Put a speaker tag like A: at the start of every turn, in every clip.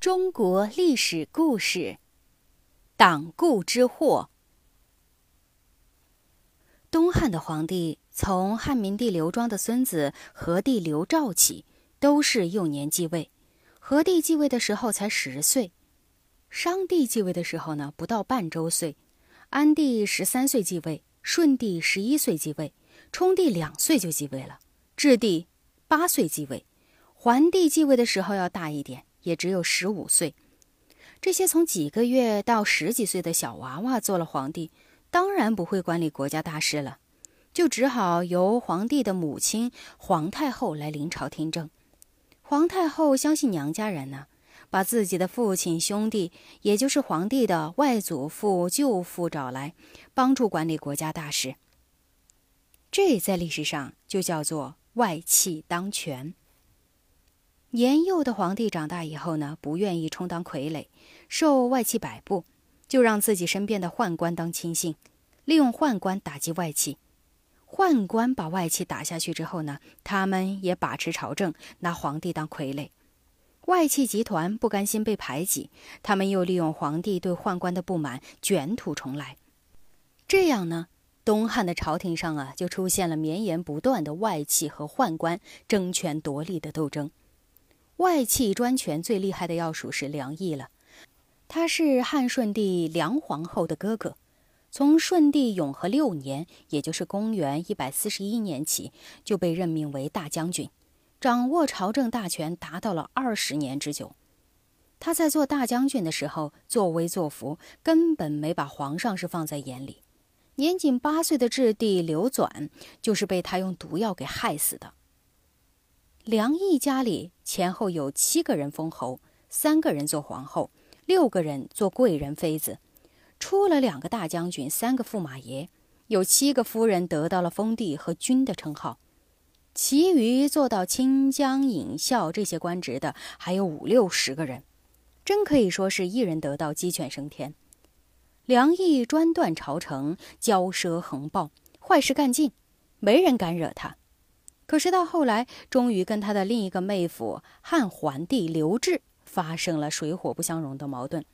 A: 中国历史故事：党锢之祸。东汉的皇帝，从汉明帝刘庄的孙子和帝刘肇起，都是幼年继位。和帝继位的时候才十岁，商帝继位的时候呢，不到半周岁。安帝十三岁继位，顺帝十一岁继位，冲帝两岁就继位了，质帝八岁继位，桓帝继位的时候要大一点。也只有十五岁，这些从几个月到十几岁的小娃娃做了皇帝，当然不会管理国家大事了，就只好由皇帝的母亲皇太后来临朝听政。皇太后相信娘家人呢，把自己的父亲、兄弟，也就是皇帝的外祖父、舅父找来，帮助管理国家大事。这在历史上就叫做外戚当权。年幼的皇帝长大以后呢，不愿意充当傀儡，受外戚摆布，就让自己身边的宦官当亲信，利用宦官打击外戚。宦官把外戚打下去之后呢，他们也把持朝政，拿皇帝当傀儡。外戚集团不甘心被排挤，他们又利用皇帝对宦官的不满，卷土重来。这样呢，东汉的朝廷上啊，就出现了绵延不断的外戚和宦官争权夺利的斗争。外戚专权最厉害的要数是梁毅了，他是汉顺帝梁皇后的哥哥，从顺帝永和六年，也就是公元一百四十一年起，就被任命为大将军，掌握朝政大权达到了二十年之久。他在做大将军的时候作威作福，根本没把皇上是放在眼里。年仅八岁的质帝刘纂就是被他用毒药给害死的。梁毅家里前后有七个人封侯，三个人做皇后，六个人做贵人妃子，出了两个大将军，三个驸马爷，有七个夫人得到了封地和君的称号，其余做到清江尹校这些官职的还有五六十个人，真可以说是一人得道鸡犬升天。梁毅专断朝臣，骄奢横暴，坏事干尽，没人敢惹他。可是到后来，终于跟他的另一个妹夫汉桓帝刘志发生了水火不相容的矛盾。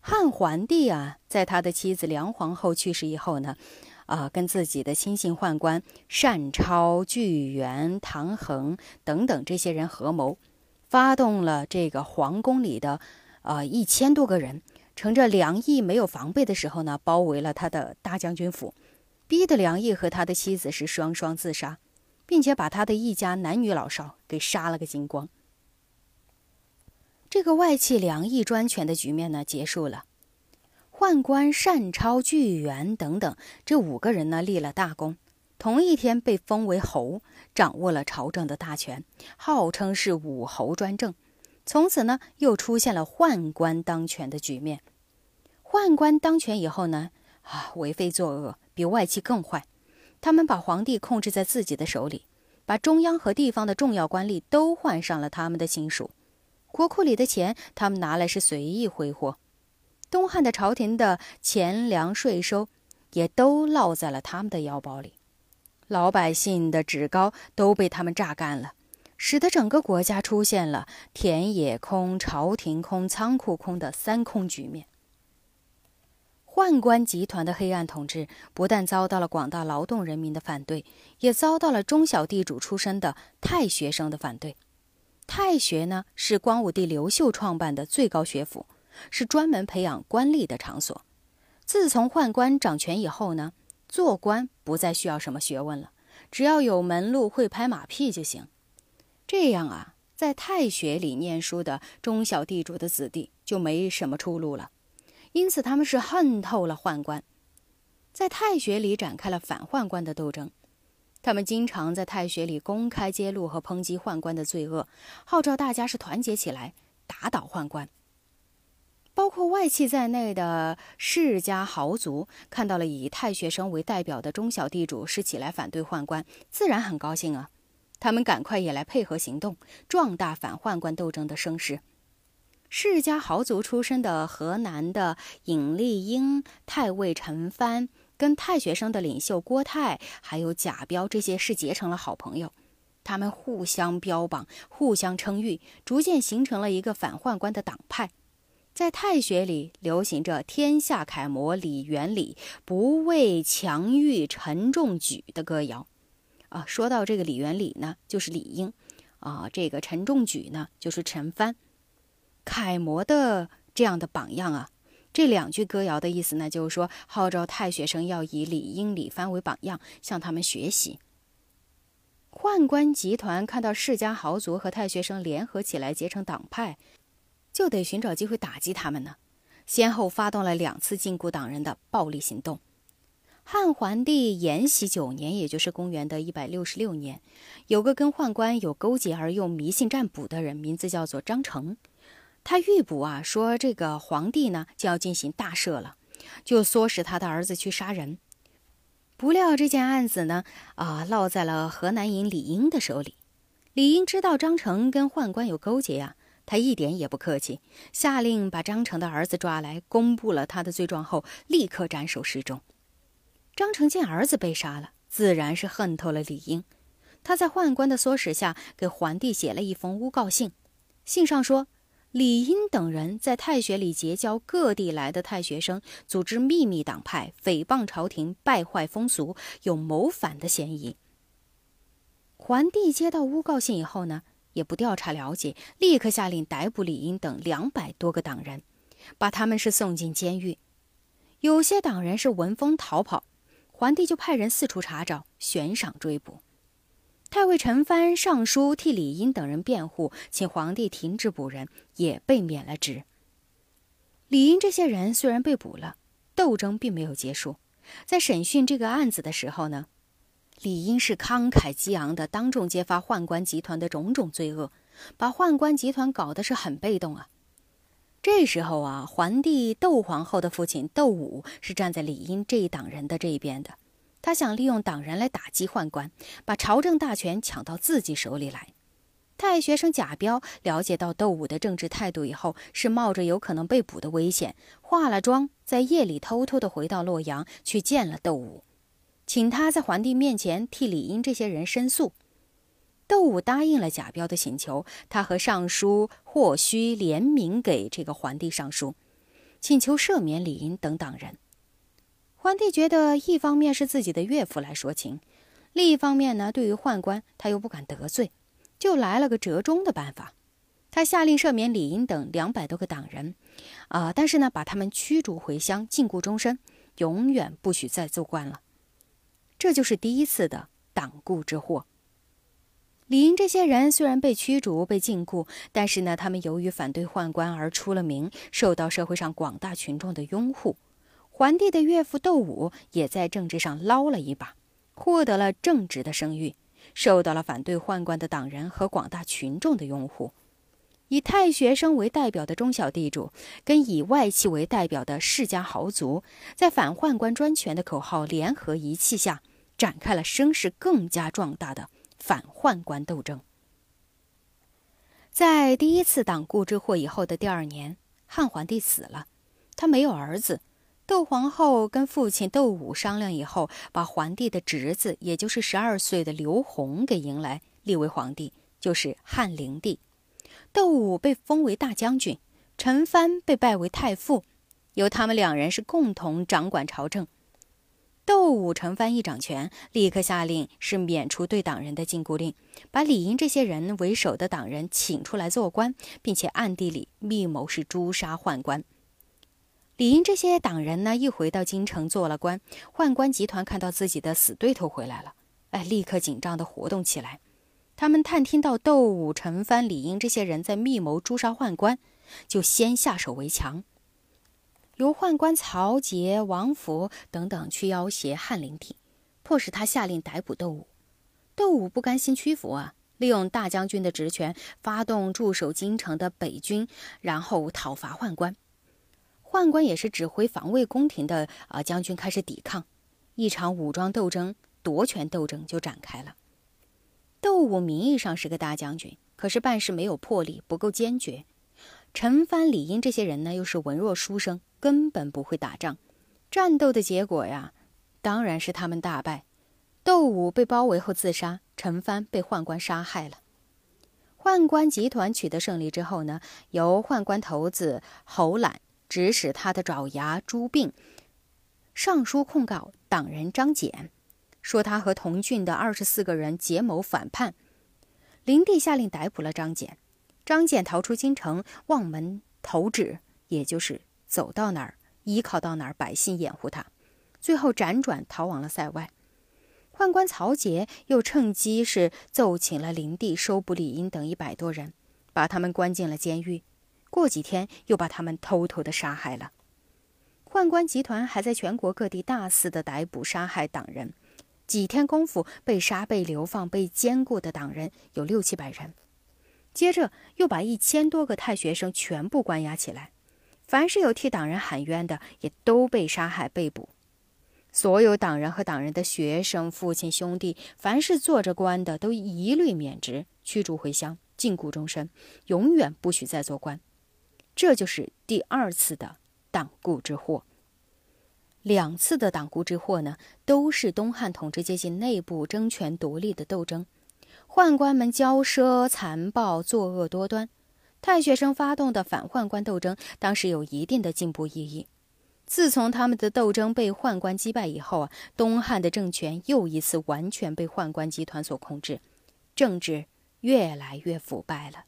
A: 汉桓帝啊，在他的妻子梁皇后去世以后呢，啊，跟自己的亲信宦官单超、巨源、唐衡等等这些人合谋，发动了这个皇宫里的啊一千多个人，乘着梁毅没有防备的时候呢，包围了他的大将军府，逼得梁毅和他的妻子是双双自杀。并且把他的一家男女老少给杀了个精光。这个外戚梁毅专权的局面呢结束了，宦官单超、巨源等等这五个人呢立了大功，同一天被封为侯，掌握了朝政的大权，号称是武侯专政。从此呢又出现了宦官当权的局面。宦官当权以后呢，啊为非作恶，比外戚更坏。他们把皇帝控制在自己的手里，把中央和地方的重要官吏都换上了他们的亲属，国库里的钱他们拿来是随意挥霍，东汉的朝廷的钱粮税收也都落在了他们的腰包里，老百姓的纸高都被他们榨干了，使得整个国家出现了田野空、朝廷空、仓库空的三空局面。宦官集团的黑暗统治不但遭到了广大劳动人民的反对，也遭到了中小地主出身的太学生的反对。太学呢，是光武帝刘秀创办的最高学府，是专门培养官吏的场所。自从宦官掌权以后呢，做官不再需要什么学问了，只要有门路、会拍马屁就行。这样啊，在太学里念书的中小地主的子弟就没什么出路了。因此，他们是恨透了宦官，在太学里展开了反宦官的斗争。他们经常在太学里公开揭露和抨击宦官的罪恶，号召大家是团结起来打倒宦官。包括外戚在内的世家豪族看到了以太学生为代表的中小地主是起来反对宦官，自然很高兴啊！他们赶快也来配合行动，壮大反宦官斗争的声势。世家豪族出身的河南的尹立英、太尉陈蕃，跟太学生的领袖郭泰，还有贾彪这些是结成了好朋友。他们互相标榜，互相称誉，逐渐形成了一个反宦官的党派。在太学里流行着“天下楷模李元礼，不畏强欲陈仲举”的歌谣。啊，说到这个李元礼呢，就是李英；啊，这个陈仲举呢，就是陈蕃。楷模的这样的榜样啊，这两句歌谣的意思呢，就是说号召太学生要以李英、李蕃为榜样，向他们学习。宦官集团看到世家豪族和太学生联合起来结成党派，就得寻找机会打击他们呢。先后发动了两次禁锢党人的暴力行动。汉桓帝延禧九年，也就是公元的一百六十六年，有个跟宦官有勾结而又迷信占卜的人，名字叫做张成。他预卜啊，说这个皇帝呢就要进行大赦了，就唆使他的儿子去杀人。不料这件案子呢，啊，落在了河南尹李英的手里。李英知道张成跟宦官有勾结呀，他一点也不客气，下令把张成的儿子抓来，公布了他的罪状后，立刻斩首示众。张成见儿子被杀了，自然是恨透了李英。他在宦官的唆使下，给皇帝写了一封诬告信，信上说。李英等人在太学里结交各地来的太学生，组织秘密党派，诽谤朝廷，败坏风俗，有谋反的嫌疑。桓帝接到诬告信以后呢，也不调查了解，立刻下令逮捕李英等两百多个党人，把他们是送进监狱。有些党人是闻风逃跑，桓帝就派人四处查找，悬赏追捕。太尉陈蕃上书替李英等人辩护，请皇帝停止捕人，也被免了职。李英这些人虽然被捕了，斗争并没有结束。在审讯这个案子的时候呢，李英是慷慨激昂的，当众揭发宦官集团的种种罪恶，把宦官集团搞得是很被动啊。这时候啊，桓帝窦皇后的父亲窦武是站在李英这一党人的这一边的。他想利用党人来打击宦官，把朝政大权抢到自己手里来。太学生贾彪了解到窦武的政治态度以后，是冒着有可能被捕的危险，化了妆，在夜里偷偷的回到洛阳去见了窦武，请他在皇帝面前替李英这些人申诉。窦武答应了贾彪的请求，他和尚书霍须联名给这个皇帝上书，请求赦免李英等党人。桓帝觉得，一方面是自己的岳父来说情，另一方面呢，对于宦官他又不敢得罪，就来了个折中的办法。他下令赦免李英等两百多个党人，啊，但是呢，把他们驱逐回乡，禁锢终身，永远不许再做官了。这就是第一次的党锢之祸。李英这些人虽然被驱逐、被禁锢，但是呢，他们由于反对宦官而出了名，受到社会上广大群众的拥护。桓帝的岳父窦武也在政治上捞了一把，获得了正直的声誉，受到了反对宦官的党人和广大群众的拥护。以太学生为代表的中小地主，跟以外戚为代表的世家豪族，在反宦官专权的口号联合一气下，展开了声势更加壮大的反宦官斗争。在第一次党锢之祸以后的第二年，汉桓帝死了，他没有儿子。窦皇后跟父亲窦武商量以后，把桓帝的侄子，也就是十二岁的刘宏给迎来，立为皇帝，就是汉灵帝。窦武被封为大将军，陈蕃被拜为太傅，由他们两人是共同掌管朝政。窦武、陈蕃一掌权，立刻下令是免除对党人的禁锢令，把李英这些人为首的党人请出来做官，并且暗地里密谋是诛杀宦官。李英这些党人呢，一回到京城做了官，宦官集团看到自己的死对头回来了，哎，立刻紧张的活动起来。他们探听到窦武、陈蕃、李英这些人在密谋诛杀宦官，就先下手为强，由宦官曹节、王福等等去要挟汉灵帝，迫使他下令逮捕窦武。窦武不甘心屈服啊，利用大将军的职权，发动驻守京城的北军，然后讨伐宦官。宦官也是指挥防卫宫廷的啊，将军开始抵抗，一场武装斗争、夺权斗争就展开了。窦武名义上是个大将军，可是办事没有魄力，不够坚决。陈蕃、李英这些人呢，又是文弱书生，根本不会打仗。战斗的结果呀，当然是他们大败。窦武被包围后自杀，陈蕃被宦官杀害了。宦官集团取得胜利之后呢，由宦官头子侯览指使他的爪牙朱并上书控告党人张俭，说他和同郡的二十四个人结谋反叛。灵帝下令逮捕了张俭，张俭逃出京城，望门投止，也就是走到哪儿依靠到哪儿，百姓掩护他，最后辗转逃往了塞外。宦官曹节又趁机是奏请了灵帝收捕李英等一百多人，把他们关进了监狱。过几天又把他们偷偷的杀害了。宦官集团还在全国各地大肆的逮捕杀害党人，几天功夫被杀、被流放、被监固的党人有六七百人。接着又把一千多个太学生全部关押起来，凡是有替党人喊冤的，也都被杀害、被捕。所有党人和党人的学生、父亲、兄弟，凡是做着官的，都一律免职、驱逐回乡、禁锢终身，永远不许再做官。这就是第二次的党锢之祸。两次的党锢之祸呢，都是东汉统治阶级内部争权夺利的斗争，宦官们骄奢残暴、作恶多端。太学生发动的反宦官斗争，当时有一定的进步意义。自从他们的斗争被宦官击败以后啊，东汉的政权又一次完全被宦官集团所控制，政治越来越腐败了。